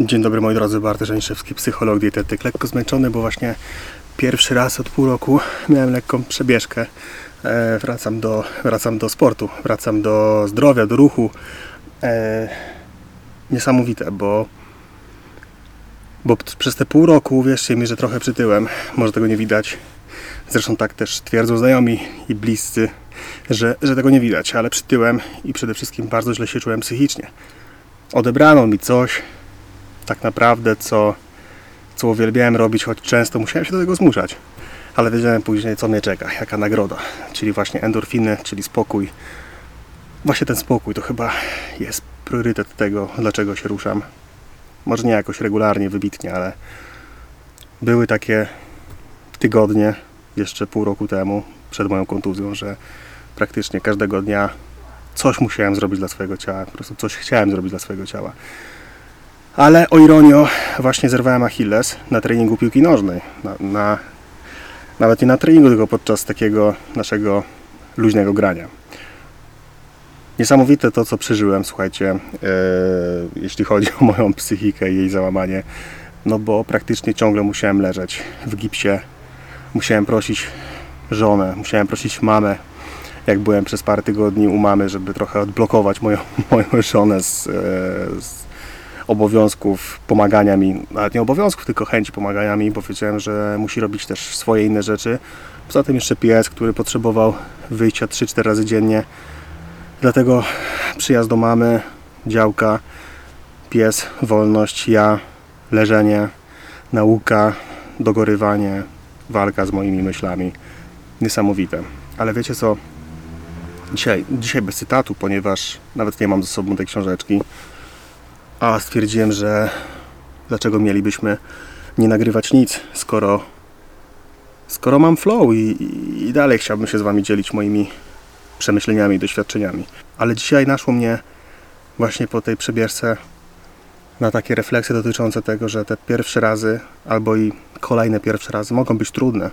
Dzień dobry moi drodzy, Bartosz Aniszewski, psycholog, dietetyk. Lekko zmęczony, bo właśnie pierwszy raz od pół roku miałem lekką przebieżkę. E, wracam, do, wracam do sportu, wracam do zdrowia, do ruchu. E, niesamowite, bo, bo przez te pół roku, uwierzcie mi, że trochę przytyłem. Może tego nie widać. Zresztą tak też twierdzą znajomi i bliscy, że, że tego nie widać, ale przytyłem i przede wszystkim bardzo źle się czułem psychicznie. Odebrano mi coś, tak naprawdę, co, co uwielbiałem robić, choć często musiałem się do tego zmuszać. Ale wiedziałem później, co mnie czeka, jaka nagroda, czyli właśnie endorfiny, czyli spokój. Właśnie ten spokój to chyba jest priorytet tego, dlaczego się ruszam. Może nie jakoś regularnie, wybitnie, ale były takie tygodnie, jeszcze pół roku temu, przed moją kontuzją, że praktycznie każdego dnia coś musiałem zrobić dla swojego ciała, po prostu coś chciałem zrobić dla swojego ciała. Ale o ironio, właśnie zerwałem Achilles na treningu piłki nożnej. Na, na, nawet nie na treningu, tylko podczas takiego naszego luźnego grania. Niesamowite to, co przeżyłem, słuchajcie, e, jeśli chodzi o moją psychikę i jej załamanie. No bo praktycznie ciągle musiałem leżeć w gipsie. Musiałem prosić żonę, musiałem prosić mamę, jak byłem przez parę tygodni u mamy, żeby trochę odblokować moją, moją żonę z, e, z obowiązków pomagania mi, nawet nie obowiązków, tylko chęci pomagania mi, bo wiedziałem, że musi robić też swoje inne rzeczy. Poza tym jeszcze pies, który potrzebował wyjścia 3-4 razy dziennie. Dlatego przyjazd do mamy, działka, pies, wolność, ja, leżenie, nauka, dogorywanie, walka z moimi myślami. Niesamowite. Ale wiecie co? Dzisiaj, dzisiaj bez cytatu, ponieważ nawet nie mam ze sobą tej książeczki. A stwierdziłem, że dlaczego mielibyśmy nie nagrywać nic, skoro, skoro mam flow i, i, dalej chciałbym się z Wami dzielić moimi przemyśleniami doświadczeniami. Ale dzisiaj naszło mnie właśnie po tej przebieżce na takie refleksje dotyczące tego, że te pierwsze razy albo i kolejne pierwsze razy mogą być trudne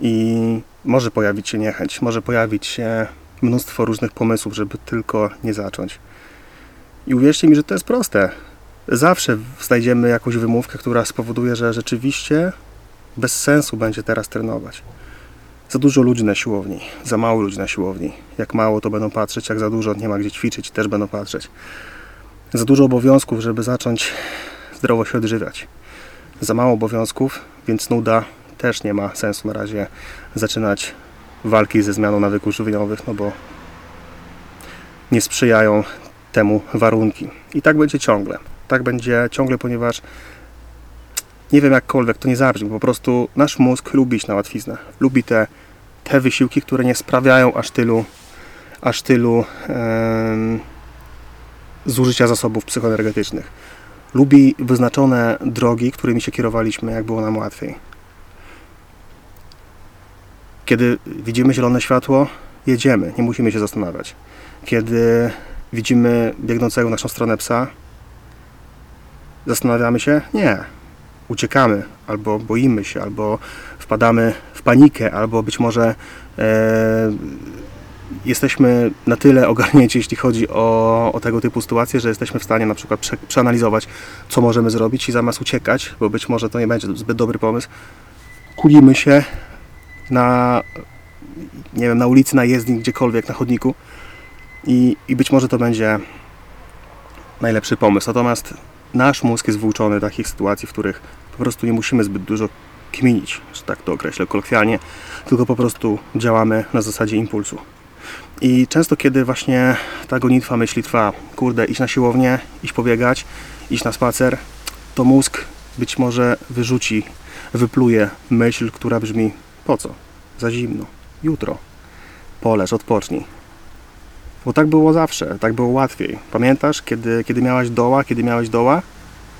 i może pojawić się niechęć, może pojawić się mnóstwo różnych pomysłów, żeby tylko nie zacząć. I uwierzcie mi, że to jest proste. Zawsze znajdziemy jakąś wymówkę, która spowoduje, że rzeczywiście bez sensu będzie teraz trenować. Za dużo ludzi na siłowni, za mało ludzi na siłowni. Jak mało, to będą patrzeć, jak za dużo, nie ma gdzie ćwiczyć, też będą patrzeć. Za dużo obowiązków, żeby zacząć zdrowo się odżywiać. Za mało obowiązków, więc nuda też nie ma sensu na razie zaczynać walki ze zmianą nawyków żywieniowych, no bo nie sprzyjają temu warunki. I tak będzie ciągle. Tak będzie ciągle, ponieważ nie wiem jakkolwiek to nie zabrzmi, po prostu nasz mózg lubi iść na łatwiznę. Lubi te, te wysiłki, które nie sprawiają aż tylu, aż tylu em, zużycia zasobów psychoenergetycznych. Lubi wyznaczone drogi, którymi się kierowaliśmy, jak było nam łatwiej. Kiedy widzimy zielone światło, jedziemy, nie musimy się zastanawiać. Kiedy widzimy biegnącego w naszą stronę psa, zastanawiamy się? Nie. Uciekamy, albo boimy się, albo wpadamy w panikę, albo być może e, jesteśmy na tyle ogarnięci, jeśli chodzi o, o tego typu sytuacje, że jesteśmy w stanie na przykład prze, przeanalizować, co możemy zrobić i zamiast uciekać, bo być może to nie będzie zbyt dobry pomysł, kulimy się na, nie wiem, na ulicy, na jezdni, gdziekolwiek, na chodniku i, i być może to będzie najlepszy pomysł. Natomiast nasz mózg jest wyuczony takich sytuacji, w których po prostu nie musimy zbyt dużo kminić, że tak to określę kolokwialnie, tylko po prostu działamy na zasadzie impulsu. I często, kiedy właśnie ta gonitwa myśli trwa, kurde, iść na siłownię, iść pobiegać, iść na spacer, to mózg być może wyrzuci, wypluje myśl, która brzmi po co? Za zimno. Jutro. Poleż, odpocznij. Bo tak było zawsze, tak było łatwiej. Pamiętasz, kiedy, kiedy miałaś doła, kiedy miałeś doła?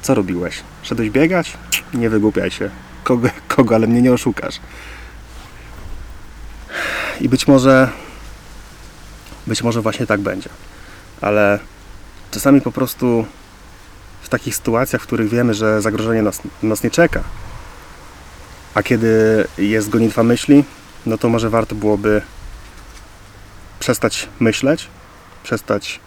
Co robiłeś? Szedłeś biegać? Nie wygłupiaj się. Kogo, kogo ale mnie nie oszukasz. I być może, być może właśnie tak będzie. Ale czasami po prostu w takich sytuacjach, w których wiemy, że zagrożenie nas, nas nie czeka, a kiedy jest gonitwa myśli, no to może warto byłoby przestać myśleć, przestać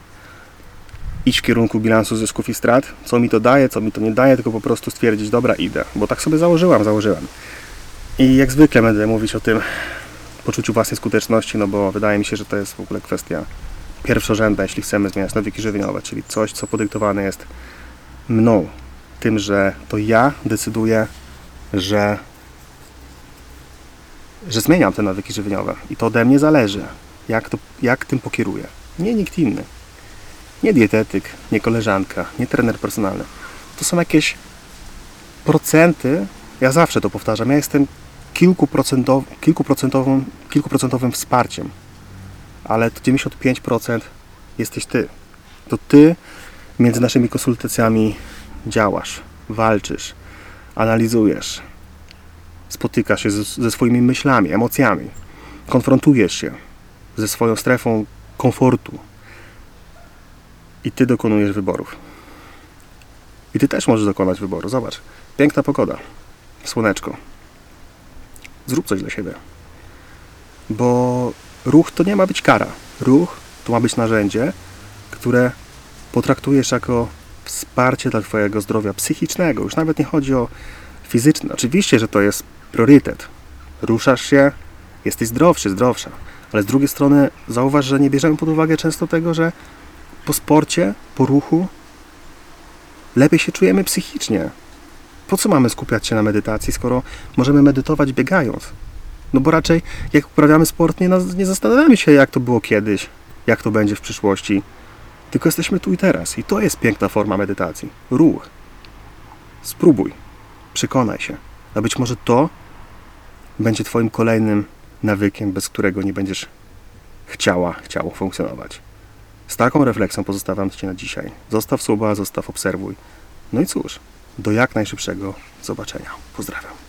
iść w kierunku bilansu zysków i strat, co mi to daje, co mi to nie daje, tylko po prostu stwierdzić, dobra, idę, bo tak sobie założyłam, założyłem. I jak zwykle będę mówić o tym poczuciu własnej skuteczności, no bo wydaje mi się, że to jest w ogóle kwestia pierwszorzędna, jeśli chcemy zmieniać nawyki żywieniowe, czyli coś, co podyktowane jest mną, tym, że to ja decyduję, że, że zmieniam te nawyki żywieniowe. I to ode mnie zależy, jak, to, jak tym pokieruję. Nie nikt inny. Nie dietetyk, nie koleżanka, nie trener personalny. To są jakieś procenty. Ja zawsze to powtarzam. Ja jestem kilkuprocentow, kilkuprocentowym, kilkuprocentowym wsparciem, ale to 95% jesteś ty. To ty między naszymi konsultacjami działasz, walczysz, analizujesz, spotykasz się ze swoimi myślami, emocjami, konfrontujesz się ze swoją strefą komfortu i ty dokonujesz wyborów. I ty też możesz dokonać wyboru. Zobacz, piękna pogoda, słoneczko. Zrób coś dla siebie. Bo ruch to nie ma być kara. Ruch to ma być narzędzie, które potraktujesz jako wsparcie dla Twojego zdrowia psychicznego. Już nawet nie chodzi o fizyczne. Oczywiście, że to jest priorytet. Ruszasz się, jesteś zdrowszy, zdrowsza. Ale z drugiej strony zauważ, że nie bierzemy pod uwagę często tego, że po sporcie, po ruchu lepiej się czujemy psychicznie. Po co mamy skupiać się na medytacji, skoro możemy medytować biegając? No bo raczej jak uprawiamy sport, nie, nie zastanawiamy się, jak to było kiedyś, jak to będzie w przyszłości. Tylko jesteśmy tu i teraz. I to jest piękna forma medytacji. Ruch. Spróbuj. Przekonaj się. A być może to będzie Twoim kolejnym nawykiem, bez którego nie będziesz chciała, chciało funkcjonować. Z taką refleksją pozostawiam Cię na dzisiaj. Zostaw słowa, zostaw, obserwuj. No i cóż, do jak najszybszego zobaczenia. Pozdrawiam.